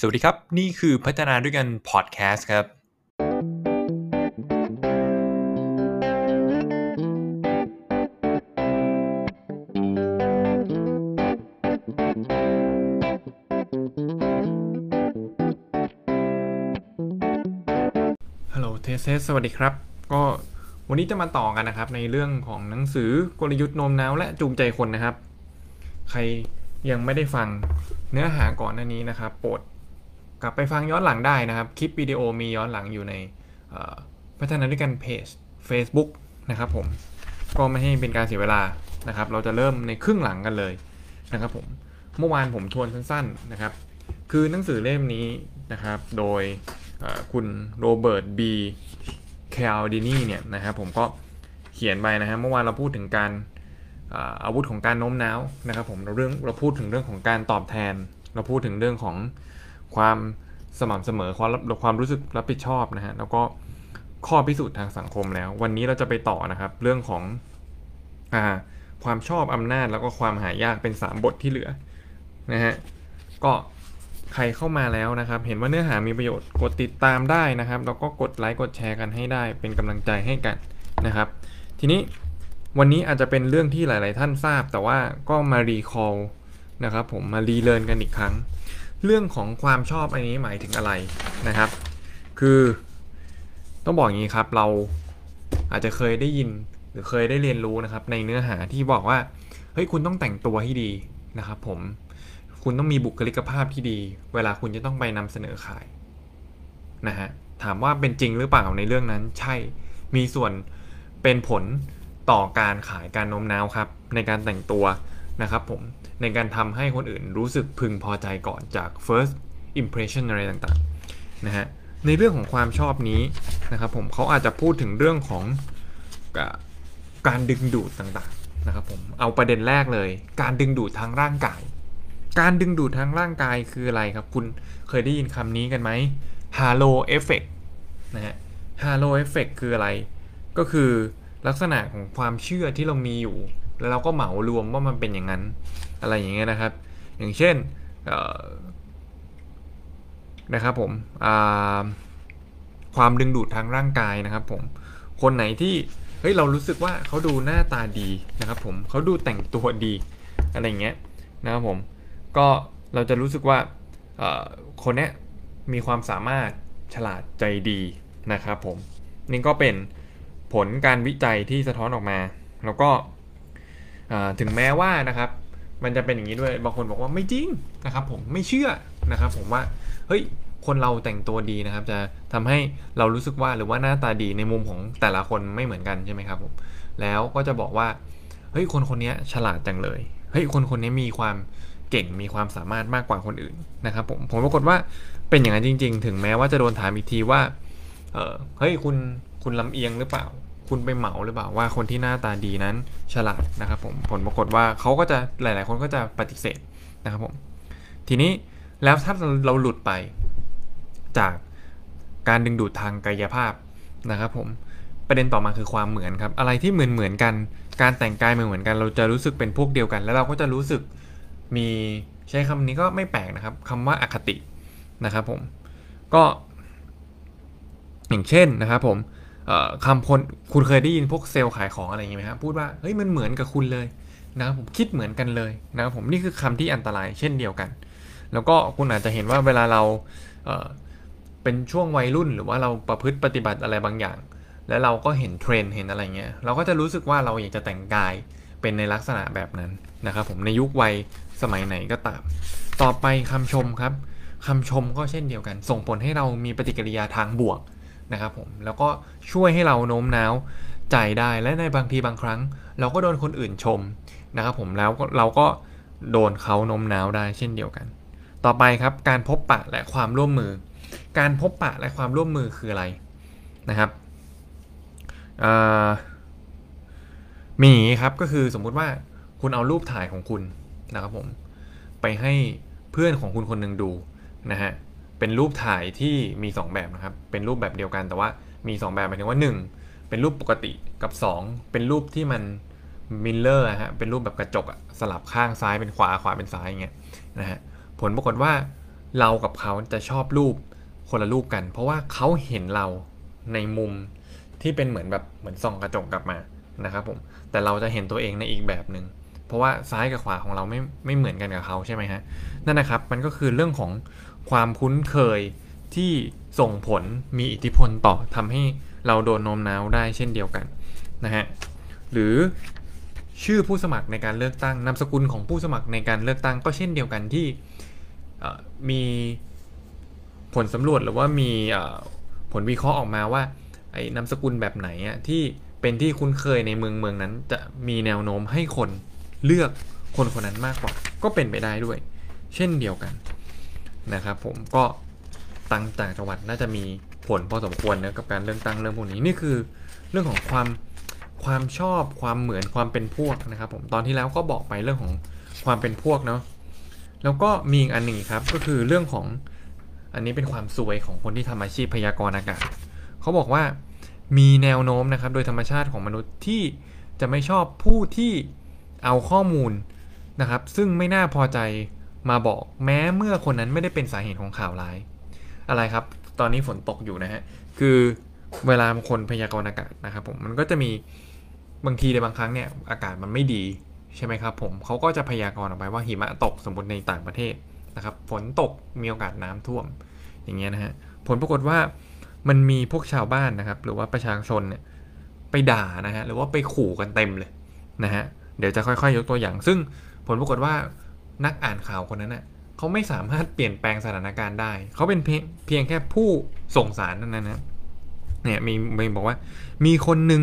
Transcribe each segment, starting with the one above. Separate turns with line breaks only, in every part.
สวัสดีครับ นี่คือพัฒนาด้วยกันพอดแคสต์ครับ
ฮัลโหลเทสเสสวัสดีครับ ก็วันนี้จะมาต่อกันนะครับ ในเรื่องของหนังสือกลยุทธ์โน้มน้าวและจูงใจคนนะครับ ใครยังไม่ได้ฟังเนื้อหาก่อนหน้านี้นะครับ โปรด กลับไปฟังย้อนหลังได้นะครับ คลิปวิดีโอมีย้อนหลังอยู่ในพัฒนาด้วยกันเพจ Facebook นะครับผมก็ไม่ให้เป็นการเสียเวลานะครับ เราจะเริ่มในครึ่งหลังกันเลยนะครับผมเมื่อวานผมทวนสั้นๆนะครับ คือหนังสือเล่มนี้นะครับ โดยคุณโรเบิร์ตบีแคลดินีเนี่ยนะครับผมก็เขียนไปนะฮะเมื่อวานเราพูดถึงการอาวุธของการโน้มน้าวนะครับผมเราเรื่องเราพูดถึงเรื่องของการตอบแทน เราพูดถึงเรื่องของ ความสม่ำเสมอความความรู้สึกรับผิดชอบนะฮะแล้วก็ข้อพิสูจน์ทางสังคมแล้ว วันนี้เราจะไปต่อนะครับ เรื่องของอาความชอบอำนาจแล้วก็ความหายากเป็น 3 บทที่เหลือนะฮะก็ใครเข้ามาแล้วนะครับ เห็นว่าเนื้อหามีประโยชน์กดติดตามได้นะครับแล้วก็กดไลค์กดแชร์กันให้ได้ เป็นกำลังใจให้กันนะครับ ทีนี้วันนี้อาจจะเป็นเรื่องที่หลาย ๆ ท่านทราบ แต่ว่าก็มา recall นะครับผมมา relearn กันอีกครั้ง เรื่องของความชอบอันนี้หมายถึงอะไรนะครับ คือต้องบอกอย่างนี้ครับเราอาจจะเคยได้ยินหรือเคยได้เรียนรู้นะครับ ในเนื้อหาที่บอกว่าเฮ้ยคุณต้องแต่งตัวให้ดีนะครับผมคุณต้องมีบุคลิกภาพที่ดี เวลาคุณจะต้องไปนำเสนอขายนะฮะถามว่าเป็นจริงหรือเปล่าในเรื่องนั้นใช่มีส่วนเป็นผลต่อการขายการโน้มน้าวครับ ในการแต่งตัวนะครับผม ในการทำให้คนอื่นรู้สึกพึงพอใจก่อนจาก first impression อะไรต่างๆนะฮะในเรื่องของความชอบนี้นะครับผมเขาอาจจะพูดถึงเรื่องของการดึงดูดต่างๆนะครับผมเอาประเด็นแรกเลย การดึงดูดทางร่างกาย การดึงดูดทางร่างกายคืออะไรครับ คุณเคยได้ยินคำนี้กันไหม halo effect นะฮะ halo effect คืออะไร ก็คือลักษณะของความเชื่อที่เรามีอยู่ แล้วเราก็เหมารวมว่ามันเป็นอย่างนั้นอะไรอย่างเงี้ยนะครับ อย่างเช่นนะครับผมความดึงดูดทางร่างกายนะครับผมคนไหนที่เฮ้ยเรารู้สึกว่าเขาดูหน้าตาดีนะครับผมเขาดูแต่งตัวดีอะไรเงี้ยนะครับผมก็เราจะรู้สึกว่าคนนี้มีความสามารถฉลาดใจดีนะครับผมนี่ก็เป็นผลการวิจัยที่สะท้อนออกมา แล้วก็ ถึงแม้ว่านะครับมันจะเป็นอย่างนี้ด้วยบางคนบอกว่าไม่จริงนะครับ ผมไม่เชื่อนะครับ ผมว่าเฮ้ยคนเราแต่งตัวดีนะครับ จะทำให้เรารู้สึกว่าหรือว่าหน้าตาดีในมุมของแต่ละคนไม่เหมือนกันใช่ไหมครับผมแล้วก็จะบอกว่าเฮ้ยคนคนนี้ฉลาดจังเลยเฮ้ยคนคนนี้มีความเก่งมีความสามารถมากกว่าคนอื่นนะครับ ผมผมปรากฏว่าเป็นอย่างนั้นจริง ๆ ถึงแม้ว่าจะโดนถามอีกทีว่าเฮ้ยคุณคุณลำเอียงหรือเปล่า คุณไปเหมาหรือเปล่าว่าคนที่หน้าตาดีนั้นฉลาดนะครับผมผลปรากฏว่าเขาก็จะหลาย ๆ คนก็จะปฏิเสธนะครับผมทีนี้แล้วถ้าเราหลุดไปจากการดึงดูดทางกายภาพนะครับผมประเด็นต่อมาคือความเหมือนครับ อะไรที่เหมือนเหมือนกัน การแต่งกายเหมือนเหมือนกัน เราจะรู้สึกเป็นพวกเดียวกัน แล้วเราก็จะรู้สึกมีใช้คำนี้ก็ไม่แปลกนะครับคำว่าอาคตินะครับผมก็ อย่างเช่นนะครับผม คำคนคุณเคยได้ยินพวกเซลล์ขายของอะไรอย่างนี้ไหมครับพูดว่าเฮ้ยมันเหมือนกับคุณเลยนะครับผมคิดเหมือนกันเลยนะครับผมนี่คือคำที่อันตรายเช่นเดียวกัน แล้วก็คุณอาจจะเห็นว่าเวลาเราเเป็นช่วงวัยรุ่นหรือว่าเราประพฤติปฏิบัติอะไรบางอย่าง แล้วเราก็เห็นเทรนเห็นอะไรเงี้ยเราก็จะรู้สึกว่าเราอยากจะแต่งกายเป็นในลักษณะแบบนั้นนะครับผมในยุควัยสมัยไหนก็ตาม ต่อไปคำชมครับคำชมก็เช่นเดียวกัน ส่งผลให้เรามีปฏิกิริยาทางบวก นะครับผมแล้วก็ช่วยให้เราโน้มน้าวใจได้และในบางทีบางครั้ง เราก็โดนคนอื่นชมนะครับผมแล้วเราก็โดนเขาโน้มน้าวได้เช่นเดียวกัน ต่อไปครับการพบปะและความร่วมมือ การพบปะและความร่วมมือคืออะไรนะครับมีครับก็คือสมมุติว่าคุณเอารูปถ่ายของคุณนะครับผมไปให้เพื่อนของคุณคนหนึ่งดูนะฮะ เป็นรูปถ่ายที่มี 2 แบบนะครับ เป็นรูปแบบเดียวกันแต่ว่ามี 2 แบบหมายถึงว่า 1 เป็นรูปปกติกับ 2 เป็นรูปที่มัน mirror ฮะเป็นรูปแบบกระจกอะสลับข้างซ้ายเป็นขวาขวาเป็นซ้ายอย่างเงี้ยนะฮะผลปรากฏว่าเรากับเขาจะชอบรูปคนละรูปกัน เพราะว่าเขาเห็นเราในมุมที่เป็นเหมือนแบบเหมือนส่องกระจกกลับมานะครับผมแต่เราจะเห็นตัวเองในอีกแบบหนึ่งเพราะว่าซ้ายกับขวาของเราไม่ไม่เหมือนกันกับเขาใช่ไหมฮะนั่นนะครับมันก็คือเรื่องของ ความคุ้นเคยที่ส่งผลมีอิทธิพลต่อทำให้เราโดนโน้มน้าวได้เช่นเดียวกันนะฮะหรือชื่อผู้สมัครในการเลือกตั้งนามสกุลของผู้สมัครในการเลือกตั้งก็เช่นเดียวกันที่มีผลสำรวจหรือว่ามีผลวิเคราะห์ออกมาว่าไอ้นามสกุลแบบไหนอะที่เป็นที่คุ้นเคยในเมืองเมืองนั้น จะมีแนวโน้มให้คนเลือกคนคนนั้นมากกว่า ก็เป็นไปได้ด้วย เช่นเดียวกัน นะครับผมก็ต่างต่างจังหวัดน่าจะมีผลพอสมควรนะกับการเลือกตั้งเรื่องพวกนี้นี่คือเรื่องของความความชอบความเหมือนความเป็นพวกนะครับผมตอนที่แล้วก็บอกไปเรื่องของความเป็นพวกเนาะแล้วก็มีอีกอันหนึ่งครับก็คือเรื่องของอันนี้เป็นความสวยของคนที่ทำอาชีพพยากรณ์อากาศเขาบอกว่ามีแนวโน้มนะครับ โดยธรรมชาติของมนุษย์ที่จะไม่ชอบผู้ที่เอาข้อมูลนะครับ ซึ่งไม่น่าพอใจ มาบอกแม้เมื่อคนนั้นไม่ได้เป็นสาเหตุของข่าวร้าย อะไรครับ ตอนนี้ฝนตกอยู่นะฮะ คือเวลาคนพยากรณ์อากาศนะครับผมมันก็จะมีบางทีในบางครั้งเนี่ยอากาศมันไม่ดีใช่ไหมครับผมเขาก็จะพยากรณ์ออกไปว่าหิมะตกสมมติในต่างประเทศนะครับฝนตกมีโอกาสน้ำท่วมอย่างเงี้ยนะฮะผลปรากฏว่ามันมีพวกชาวบ้านนะครับ หรือว่าประชาชนเนี่ยไปด่านะฮะหรือว่าไปขู่กันเต็มเลยนะฮะเดี๋ยวจะค่อยๆ ยกตัวอย่าง ซึ่งผลปรากฏว่า นักอ่านข่าวคนนั้นเน่ยเขาไม่สามารถเปลี่ยนแปลงสถานการณ์ได้ เขาเป็นเพียงแค่ผู้ส่งสารนั่นนะเนี่ยมีมีบอกว่า มีคนหนึ่ง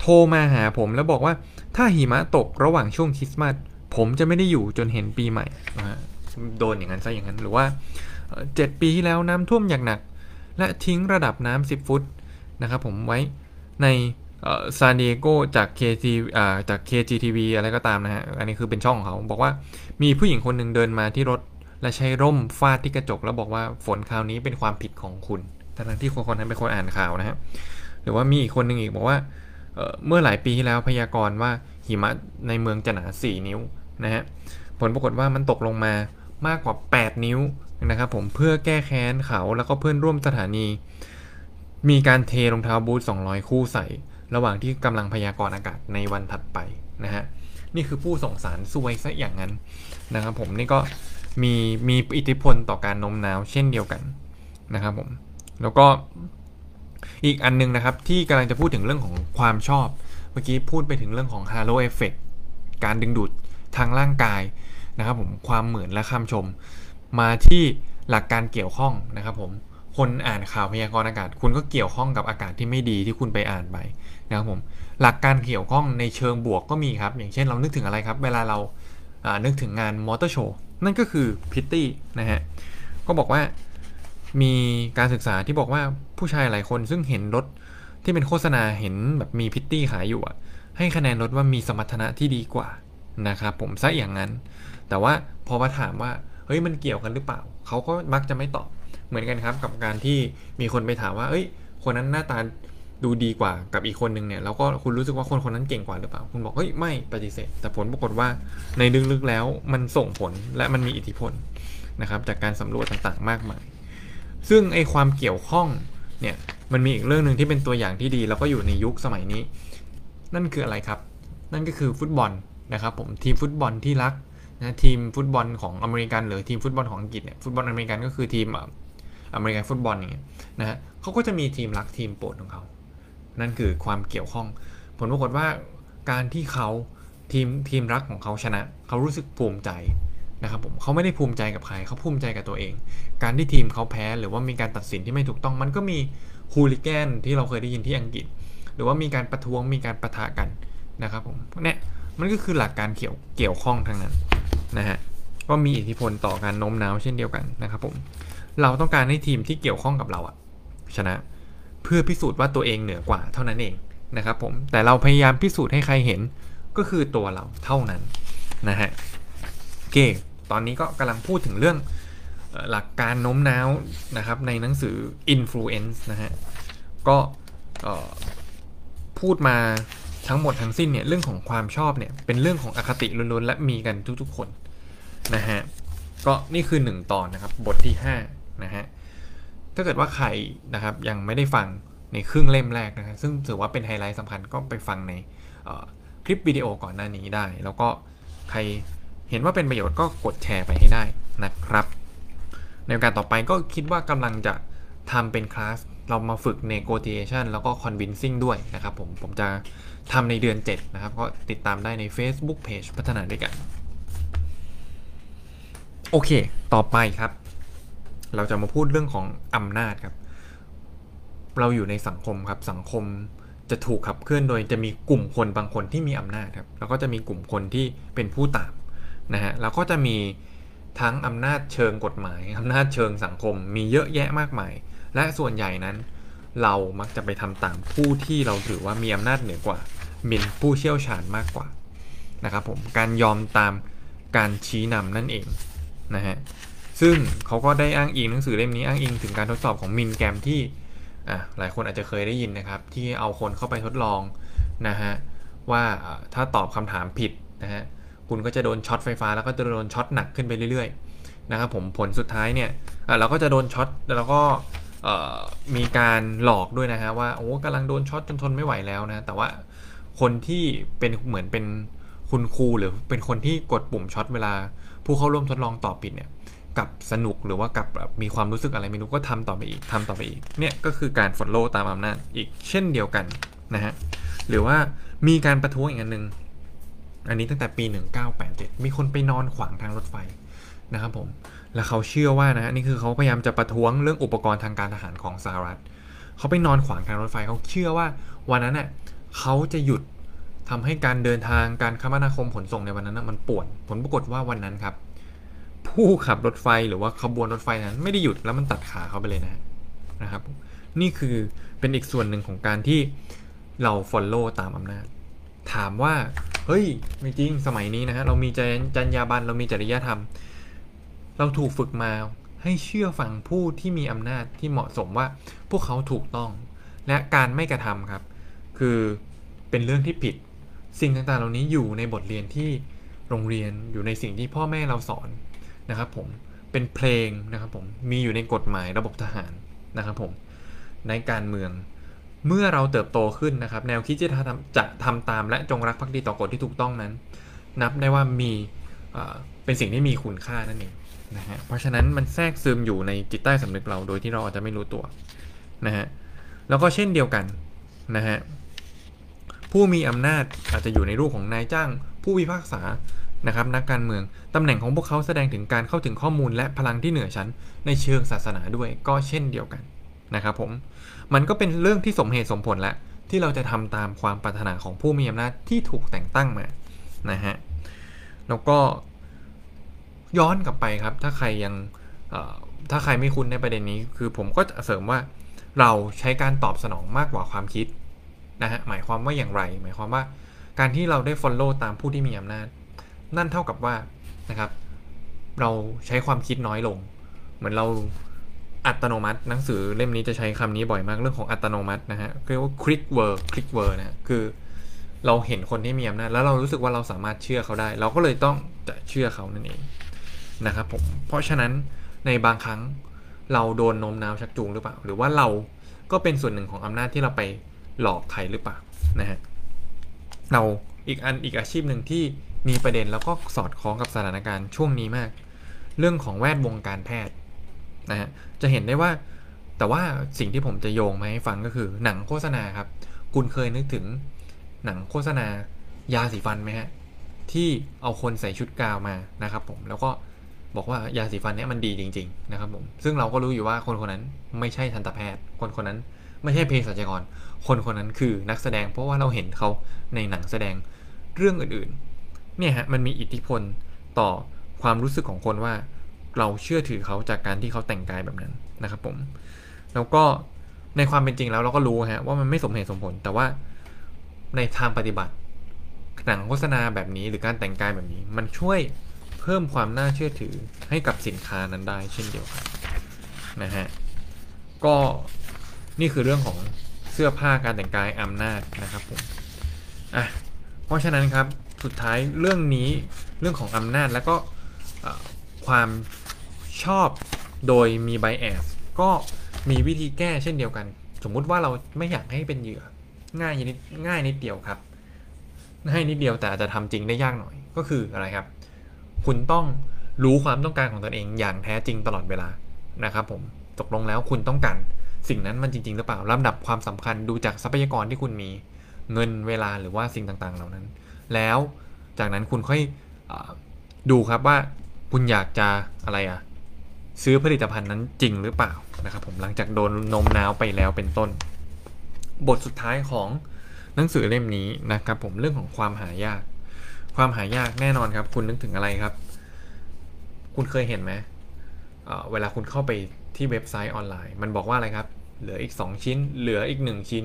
โทรมาหาผมแล้วบอกว่าถ้าหิมะตกระหว่างช่วงคริสต์มาสผมจะไม่ได้อยู่จนเห็นปีใหม่โดนอย่างนั้นซะอย่างนั้นหรือว่าเจ็ดปีที่แล้วน้ำท่วมอย่างหนัก และทิ้งระดับน้ำ10 ฟุตนะครับผมไว้ใน ซานดิเอโกจาก KT จาก KGTV อะไรก็ตามนะฮะ อันนี้คือเป็นช่องของเขา บอกว่ามีผู้หญิงคนหนึ่งเดินมาที่รถ และใช้ร่มฟาดที่กระจก แล้วบอกว่าฝนคราวนี้เป็นความผิดของคุณทั้งที่คนคนนั้นเป็นคนอ่านข่าวนะฮะ หรือว่ามีอีกคนหนึ่งอีกบอกว่าเมื่อหลายปีที่แล้วพยากรณ์ว่าหิมะในเมืองจะหนา 4 นิ้วนะฮะ ผลปรากฏว่ามันตกลงมามากกว่า 8 นิ้วนะครับผมเพื่อแก้แค้นเขาแล้วก็เพื่อนร่วมสถานี มีการเทรองเท้าบูท200 คู่ใส่ ระหว่างที่กำลังพยากรณ์อากาศในวันถัดไปนะฮะนี่คือผู้ส่งสารซวยซะอย่างนั้นนะครับผมนี่ก็มีมีอิทธิพลต่อการโน้มน้าวเช่นเดียวกันนะครับผมแล้วก็อีกอันนึงนะครับที่กำลังจะพูดถึงเรื่องของความชอบ เมื่อกี้พูดไปถึงเรื่องของ halo effect การดึงดูดทางร่างกายนะครับผมความเหมือนและคำชม มาที่หลักการเกี่ยวข้องนะครับผม คนอ่านข่าวพยากรณ์อากาศ คุณก็เกี่ยวข้องกับอากาศที่ไม่ดีที่คุณไปอ่านไปนะครับผมหลักการเกี่ยวข้องในเชิงบวกก็มีครับ อย่างเช่นเรานึกถึงอะไรครับ เวลาเรานึกถึงงานมอเตอร์โชว์นั่นก็คือพริตตี้นะฮะก็บอกว่ามีการศึกษาที่บอกว่าผู้ชายหลายคนซึ่งเห็นรถที่เป็นโฆษณาเห็นแบบมีพิตตี้ขายอยู่อะให้คะแนนรถว่ามีสมรรถนะที่ดีกว่านะครับผมซะอย่างนั้น แต่ว่าพอมาถามว่าเฮ้ยมันเกี่ยวกันหรือเปล่า เขาก็มักจะไม่ตอบ เหมือนกันครับกับการที่มีคนไปถามว่า เอ้ย คนนั้นหน้าตาดูดีกว่ากับอีกคนนึงเนี่ยแล้วก็คุณรู้สึกว่าคนคนนั้นเก่งกว่าหรือเปล่า คุณบอกเฮ้ยไม่ปฏิเสธ แต่ผลปรากฏว่าในลึกๆแล้วมันส่งผลและมันมีอิทธิพลนะครับ จากการสำรวจต่างๆ มากมาย ซึ่งไอความเกี่ยวข้องเนี่ยมันมีอีกเรื่องหนึ่งที่เป็นตัวอย่างที่ดี แล้วก็อยู่ในยุคสมัยนี้ นั่นคืออะไรครับ นั่นก็คือฟุตบอลนะครับผมทีมฟุตบอลที่รักนะทีมฟุตบอลของอเมริกันหรือทีมฟุตบอลของอังกฤษเนี่ยฟุตบอลอเมริกันก็คือทีม อเมริกันฟุตบอลอย่างเงี้ยนะฮะเขาก็จะมีทีมรักทีมโปรดของเขา นั่นคือความเกี่ยวข้อง ผลปรากฏว่าการที่เขาทีมทีมรักของเขาชนะ เขารู้สึกภูมิใจนะครับผมเขาไม่ได้ภูมิใจกับใครเขาภูมิใจกับตัวเอง การที่ทีมเขาแพ้หรือว่ามีการตัดสินที่ไม่ถูกต้อง มันก็มีฮูลิแกนที่เราเคยได้ยินที่อังกฤษ หรือว่ามีการประท้วงมีการประทะกันนะครับผมเนี่ยมันก็คือหลักการเกี่ยวเกี่ยวข้องทั้งนั้นนะฮะก็มีอิทธิพลต่อการโน้มน้าวเช่นเดียวกันนะครับผม เราต้องการให้ทีมที่เกี่ยวข้องกับเราอะชนะ เพื่อพิสูจน์ว่าตัวเองเหนือกว่าเท่านั้นเองนะครับผมแต่เราพยายามพิสูจน์ให้ใครเห็นก็คือตัวเราเท่านั้นนะฮะเก่งตอนนี้ก็กำลังพูดถึงเรื่องหลักการโน้มน้าวนะครับในหนังสือ Influence นะฮะก็พูดมาทั้งหมดทั้งสิ้นเนี่ยเรื่องของความชอบเนี่ยเป็นเรื่องของอคติล้วนๆและมีกันทุกๆคนนะฮะก็นี่คือ 1 ตอนนะครับบทที่ 5 นะฮะถ้าเกิดว่าใครนะครับยังไม่ได้ฟังในครึ่งเล่มแรกนะครับซึ่งถือว่าเป็นไฮไลท์สำคัญก็ไปฟังในคลิปวิดีโอก่อนหน้านี้ได้ แล้วก็ใครเห็นว่าเป็นประโยชน์ก็กดแชร์ไปให้ได้นะครับ ในโอกาสต่อไปก็คิดว่ากำลังจะทำเป็นคลาสเรามาฝึก negotiation แล้วก็ convincing ด้วยนะครับผม ผมจะทำในเดือน 7 นะครับ ก็ติดตามได้ใน Facebook Page พัฒนาด้วยกัน โอเค ต่อไปครับ เราจะมาพูดเรื่องของอำนาจครับ เราอยู่ในสังคมครับ สังคมจะถูกขับเคลื่อนโดยจะมีกลุ่มคนบางคนที่มีอำนาจครับ แล้วก็จะมีกลุ่มคนที่เป็นผู้ตามนะฮะ แล้วก็จะมีทั้งอำนาจเชิงกฎหมายอำนาจเชิงสังคม มีเยอะแยะมากมาย และส่วนใหญ่นั้น เรามักจะไปทำตามผู้ที่เราถือว่ามีอำนาจเหนือกว่าเป็นผู้เชี่ยวชาญมากกว่านะครับผม การยอมตามการชี้นำนั่นเองนะฮะ ซึ่งเขาก็ได้อ้างอิงหนังสือเล่มนี้อ้างอิงถึงการทดสอบของมิลแกรมที่หลายคนอาจจะเคยได้ยินนะครับ ที่เอาคนเข้าไปทดลองนะฮะว่าถ้าตอบคำถามผิดนะฮะคุณก็จะโดนช็อตไฟฟ้าแล้วก็จะโดนช็อตหนักขึ้นไปเรื่อยๆนะครับผมผลสุดท้ายเนี่ยเราก็จะโดนช็อตแล้วก็มีการหลอกด้วยนะฮะว่าโอ้กำลังโดนช็อตจนทนไม่ไหวแล้วนะแต่ว่าคนที่เป็นเหมือนเป็นคุณครูหรือเป็นคนที่กดปุ่มช็อตเวลาผู้เข้าร่วมทดลองตอบผิดเนี่ย กลับสนุกหรือว่ากลับมีความรู้สึกอะไรไม่รู้ก็ทำต่อไปอีกทำต่อไปอีกเนี่ยก็คือการ follow ตามอำนาจอีกเช่นเดียวกันนะฮะหรือว่ามีการประท้วงอีกอันหนึ่งอันนี้ตั้งแต่ปี 1987 มีคนไปนอนขวางทางรถไฟนะครับผม แล้วเขาเชื่อว่านะนี่คือเขาพยายามจะประท้วงเรื่องอุปกรณ์ทางการทหารของสหรัฐ เขาไปนอนขวางทางรถไฟ เขาเชื่อว่าวันนั้นเน่ยเขาจะหยุดทำให้การเดินทางการคมนาคมขนส่งในวันนั้นมันป่วน ผลปรากฏว่าวันนั้นครับ ผู้ขับรถไฟหรือว่าขบวนรถไฟนั้นไม่ได้หยุดแล้วมันตัดขาเขาไปเลยนะนะครับ นี่คือเป็นอีกส่วนหนึ่งของการที่เรา follow ตามอำนาจ ถามว่า เฮ้ย ไม่จริงสมัยนี้นะฮะเรามีจรรยาบรรณเรามีจริยธรรม เราถูกฝึกมาให้เชื่อฟังผู้ที่มีอำนาจที่เหมาะสมว่าพวกเขาถูกต้อง และการไม่กระทำครับ คือเป็นเรื่องที่ผิด สิ่งต่างๆ เหล่านี้อยู่ในบทเรียนที่โรงเรียนอยู่ในสิ่งที่พ่อแม่เราสอน นะครับผมเป็นเพลงนะครับผมมีอยู่ในกฎหมายระบบทหารนะครับผมในการเมืองเมื่อเราเติบโตขึ้นนะครับ แนวคิดจะทำจะทำตามและจงรักภักดีต่อกฎที่ถูกต้องนั้น นับได้ว่ามีเป็นสิ่งที่มีคุณค่านั่นเองนะฮะเพราะฉะนั้นมันแทรกซึมอยู่ในจิตใต้สำนึกเราโดยที่เราอาจจะไม่รู้ตัวนะฮะแล้วก็เช่นเดียวกันนะฮะผู้มีอำนาจอาจจะอยู่ในรูปของนายจ้าง ผู้พิพากษา นะครับนักการเมืองตำแหน่งของพวกเขาแสดงถึงการเข้าถึงข้อมูลและพลังที่เหนือชั้นในเชิงศาสนาด้วยก็เช่นเดียวกันนะครับผมมันก็เป็นเรื่องที่สมเหตุสมผลแล้วที่เราจะทำตามความปรารถนาของผู้มีอำนาจที่ถูกแต่งตั้งมานะฮะแล้วก็ย้อนกลับไปครับ ถ้าใครยังถ้าใครไม่คุ้นในประเด็นนี้ คือผมก็จะเสริมว่าเราใช้การตอบสนองมากกว่าความคิดนะฮะหมายความว่าอย่างไร หมายความว่าการที่เราได้ follow ตามผู้ที่มีอำนาจ นั่นเท่ากับว่านะครับ เราใช้ความคิดน้อยลง เหมือนเราอัตโนมัติ หนังสือเล่มนี้จะใช้คำนี้บ่อยมากเรื่องของอัตโนมัตินะฮะเรียกว่า click word click word นะคือเราเห็นคนที่มีอำนาจแล้วเรารู้สึกว่าเราสามารถเชื่อเขาได้ เราก็เลยต้องจะเชื่อเขานั่นเองนะครับผมเพราะฉะนั้นในบางครั้งเราโดนโน้มน้าวชักจูงหรือเปล่า หรือว่าเราก็เป็นส่วนหนึ่งของอำนาจที่เราไปหลอกใครหรือเปล่านะฮะเราอีกอันอีกอาชีพหนึ่งที่ มีประเด็นแล้วก็สอดคล้องกับสถานการณ์ช่วงนี้มาก เรื่องของแวดวงการแพทย์นะฮะจะเห็นได้ว่า แต่ว่าสิ่งที่ผมจะโยงมาให้ฟังก็คือหนังโฆษณาครับ คุณเคยนึกถึงหนังโฆษณายาสีฟันไหมฮะที่เอาคนใส่ชุดกาวมานะครับผมแล้วก็บอกว่ายาสีฟันเนี้ยมันดีจริง ๆ นะครับผมซึ่งเราก็รู้อยู่ว่าคนคนนั้นไม่ใช่ทันตแพทย์ คนคนนั้นไม่ใช่เภสัชกร คนคนนั้นคือนักแสดงเพราะว่าเราเห็นเขาในหนังแสดงเรื่องอื่น เนี่ยฮะมันมีอิทธิพลต่อความรู้สึกของคนว่า เราเชื่อถือเขาจากการที่เขาแต่งกายแบบนั้นนะครับผม แล้วก็ในความเป็นจริงแล้วเราก็รู้ฮะว่ามันไม่สมเหตุสมผล แต่ว่าในทางปฏิบัติหนังโฆษณาแบบนี้หรือการแต่งกายแบบนี้ มันช่วยเพิ่มความน่าเชื่อถือให้กับสินค้านั้นได้ เช่นเดียวกันนะฮะก็นี่คือเรื่องของเสื้อผ้าการแต่งกายอำนาจนะครับผมอะเพราะฉะนั้นครับ สุดท้ายเรื่องนี้เรื่องของอำนาจแล้วก็ความชอบโดยมีไบแอสก็มีวิธีแก้เช่นเดียวกัน สมมุติว่าเราไม่อยากให้เป็นเหยื่อง่ายนิดง่ายนิดเดียวครับง่ายนิดเดียวแต่อาจจะทำจริงได้ยากหน่อยก็คืออะไรครับ คุณต้องรู้ความต้องการของตนเองอย่างแท้จริงตลอดเวลานะครับผมตกลงแล้วคุณต้องการสิ่งนั้นมันจริงๆหรือเปล่าลำดับความสำคัญดูจากทรัพยากรที่คุณมีเงินเวลาหรือว่าสิ่งต่างๆ เหล่านั้น แล้วจากนั้นคุณค่อยอดูครับว่าคุณอยากจะอะไรอะซื้อผลิตภัณฑ์นั้นจริงหรือเปล่านะครับผมหลังจากโดนนมน้าวไปแล้วเป็นต้น บทสุดท้ายของหนังสือเล่มนี้นะครับผมเรื่องของความหายาก ความหายากแน่นอนครับ คุณนึกถึงอะไรครับ คุณเคยเห็นไหมเเวลาคุณเข้าไปที่เว็บไซต์ออนไลน์ มันบอกว่าอะไรครับ เหลืออีก 2 ชิ้น เหลืออีก 1 ชิ้น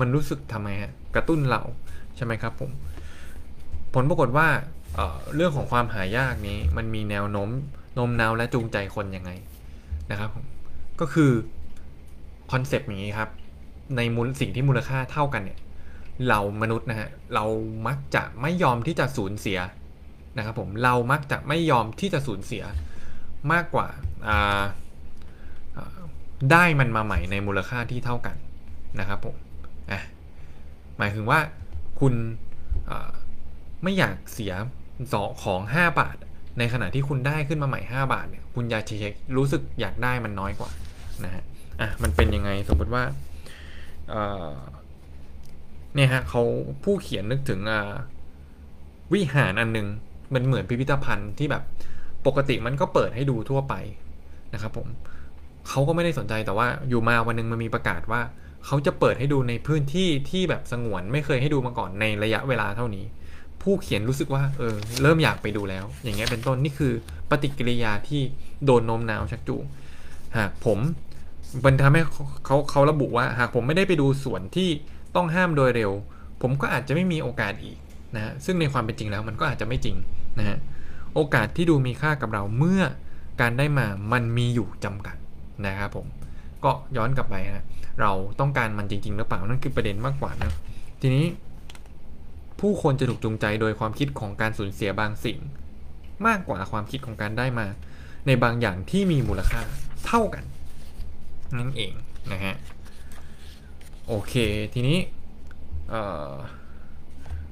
มันรู้สึกทำไมฮะกระตุ้นเราใช่ไหมครับผม ผลปรากฏว่าเเรื่องของความหายากนี้มันมีแนวโน้มโน้มน้าวและจูงใจคนยังไงนะครับ ก็คือคอนเซปต์อย่างนี้ครับ ในมูลสิ่งที่มูลค่าเท่ากันเนี่ย เรามนุษย์นะฮะเรามักจะไม่ยอมที่จะสูญเสียนะครับผมเรามักจะไม่ยอมที่จะสูญเสียมากกว่าได้มันมาใหม่ในมูลค่าที่เท่ากันนะครับผมหมายถึงว่าคุณ ไม่อยากเสียสอของ 5 บาท ในขณะที่คุณได้ขึ้นมาใหม่ 5 บาทเนี่ยคุณอยากเช็ครู้สึกอยากได้มันน้อยกว่านะฮะอะมันเป็นยังไงสมมติว่าเนี่ยฮะเขาผู้เขียนนึกถึงวิหารอันนึงมันเหมือนพิพิธภัณฑ์ที่แบบปกติมันก็เปิดให้ดูทั่วไปนะครับผมเขาก็ไม่ได้สนใจแต่ว่าอยู่มาวันนึงมันมีประกาศว่าเขาจะเปิดให้ดูในพื้นที่ที่แบบสงวนไม่เคยให้ดูมาก่อนในระยะเวลาเท่านี้ ผู้เขียนรู้สึกว่าเออเริ่มอยากไปดูแล้ว อย่างเงี้ยเป็นต้นนี่คือปฏิกิริยาที่โดนโน้มน้าวชักจูงหากผมมันทำให้เขาเขาระบุว่า หากผมไม่ได้ไปดูส่วนที่ต้องห้ามโดยเร็ว ผมก็อาจจะไม่มีโอกาสอีกนะฮะซึ่งในความเป็นจริงแล้วมันก็อาจจะไม่จริงนะฮะโอกาสที่ดูมีค่ากับเราเมื่อการได้มามันมีอยู่จำกัดนะครับผมก็ย้อนกลับไปนะเราต้องการมันจริง ๆ หรือเปล่านั่นคือประเด็นมากกว่านะทีนี้ ผู้คนจะถูกจูงใจโดยความคิดของการสูญเสียบางสิ่ง มากกว่าความคิดของการได้มา ในบางอย่างที่มีมูลค่าเท่ากัน นั่นเองนะฮะโอเค ทีนี้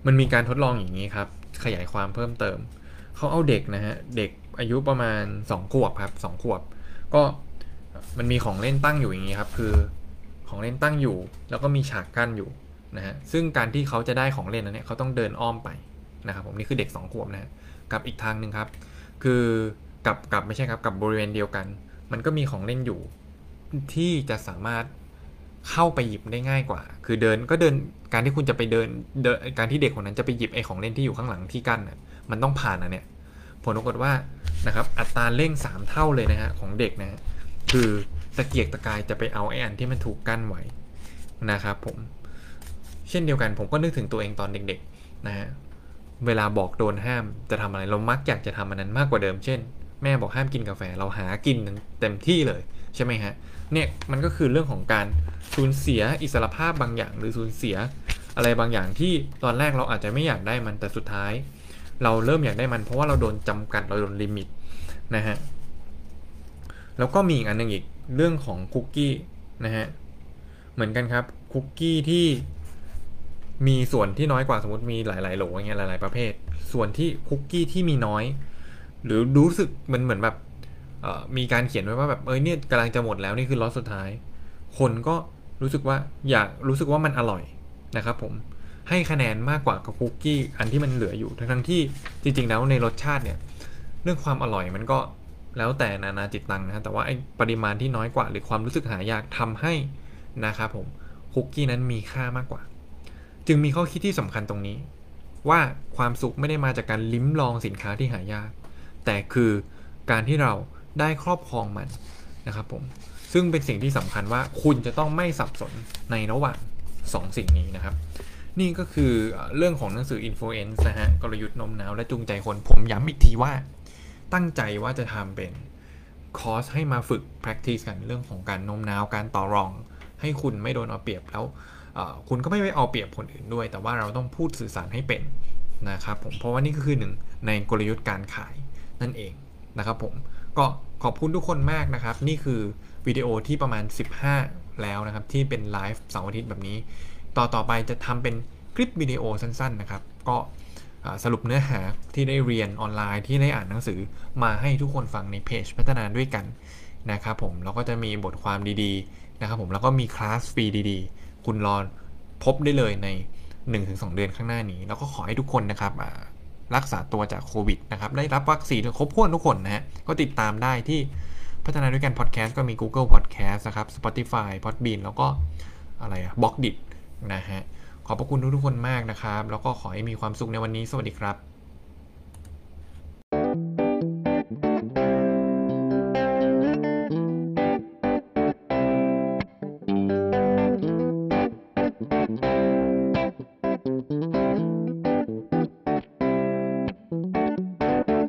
มันมีการทดลองอย่างนี้ครับ ขยายความเพิ่มเติม เขาเอาเด็กนะฮะ เด็กอายุประมาณ 2 ขวบครับ2ขวบ ก็มันมีของเล่นตั้งอยู่อย่างนี้ครับ คือของเล่นตั้งอยู่ แล้วก็มีฉากกั้นอยู่ นะฮะซึ่งการที่เขาจะได้ของเล่นนั้นเนี่ยเขาต้องเดินอ้อมไปนะครับผมนี่คือเด็ก 2 ขวบนะกับอีกทางหนึ่งครับ คือกับกับไม่ใช่ครับกับบริเวณเดียวกัน มันก็มีของเล่นอยู่ที่จะสามารถเข้าไปหยิบได้ง่ายกว่า คือเดินก็เดินการที่คุณจะไปเดินเดินการที่เด็กคนนั้นจะไปหยิบไอ้ของเล่นที่อยู่ข้างหลังที่กั้นน่ะมันต้องผ่านนะเนี่ยผลปรากฏว่านะครับอัตราเร่ง 3 เท่าเลยนะฮะของเด็กนะฮะคือตะเกียกตะกายจะไปเอาไอ้อันที่มันถูกกั้นไว้นะครับผม เช่นเดียวกันผมก็นึกถึงตัวเองตอนเด็กๆนะฮะเวลาบอกโดนห้ามจะทำอะไรเรามักอยากจะทำมันนั้นมากกว่าเดิม เช่น แม่บอกห้ามกินกาแฟเราหากินเต็มที่เลยใช่ไหมฮะเนี่ยมันก็คือเรื่องของการสูญเสียอิสรภาพบางอย่างหรือสูญเสียอะไรบางอย่างที่ตอนแรกเราอาจจะไม่อยากได้มันแต่สุดท้าย เราเริ่มอยากได้มันเพราะว่าเราโดนจำกัดเราโดนลิมิตนะฮะแล้วก็มีอีกอันนึงอีกเรื่องของคุกกี้นะฮะเหมือนกันครับคุกกี้ที่ มีส่วนที่น้อยกว่าสมมติมีหลาย ๆ โหลอย่างเงี้ยหลาย ๆ ประเภท ส่วนที่คุกกี้ที่มีน้อย หรือรู้สึกมันเหมือนแบบมีการเขียนไว้ว่าแบบเอ้ยเนี่ยกำลังจะหมดแล้วนี่คือล็อตสุดท้าย คนก็รู้สึกว่าอยากรู้สึกว่ามันอร่อยนะครับผมให้คะแนนมากกว่ากับคุกกี้อันที่มันเหลืออยู่ทั้งที่จริง ๆ แล้วในรสชาติเนี่ย เรื่องความอร่อยมันก็แล้วแต่นานาจิตตังนะแต่ว่าไอ้ปริมาณที่น้อยกว่า หรือความรู้สึกหายากทำให้นะครับผมคุกกี้นั้นมีค่ามากกว่า จึงมีข้อคิดที่สำคัญตรงนี้ ว่าความสุขไม่ได้มาจากการลิ้มลองสินค้าที่หายาก แต่คือการที่เราได้ครอบครองมันนะครับผมซึ่งเป็นสิ่งที่สำคัญว่าคุณจะต้องไม่สับสนในระหว่าง2สสิ่งนี้นะครับ นี่ก็คือเรื่องของหนังสือ Influence นะฮะกลยุทธ์นมหนาวและจูงใจคนผมย้ำอีกทีว่า ตั้งใจว่าจะทำเป็นคอร์สให้มาฝึก practice กันเรื่องของการนมหนาวการต่อรอง ให้คุณไม่โดนเอาเปรียบแล้ว คุณก็ไม่ไปเอาเปรียบคนอื่นด้วย แต่ว่าเราต้องพูดสื่อสารให้เป็นนะครับผมเพราะว่านี่ก็คือหนึ่งในกลยุทธ์การขายนั่นเองนะครับผมก็ขอบคุณทุกคนมากนะครับ นี่คือวิดีโอที่ประมาณ 15 แล้วนะครับ ที่เป็นไลฟ์เสาร์อาทิตย์แบบนี้ ต่อต่อไปจะทำเป็นคลิปวิดีโอสั้นๆนะครับ ก็สรุปเนื้อหาที่ได้เรียนออนไลน์ที่ได้อ่านหนังสือมาให้ทุกคนฟังในเพจพัฒนาด้วยกันนะครับผมแล้วก็จะมีบทความดีๆนะครับผมแล้วก็มีคลาสฟรีดีๆ คุณรอพบได้เลยใน 1-2 เดือนข้างหน้านี้ แล้วก็ขอให้ทุกคนนะครับรักษาตัวจากโควิดนะครับได้รับวัคซีนครบถ้วนทุกคนนะฮะก็ติดตามได้ที่พัฒนาด้วยกันพอดแคสต์ก็มี Google Podcast นะครับ Spotify Podbean แล้วก็อะไรอะบล็อกดินะฮะขอบพระคุณทุกๆคนมากนะครับ แล้วก็ขอให้มีความสุขในวันนี้สวัสดีครับ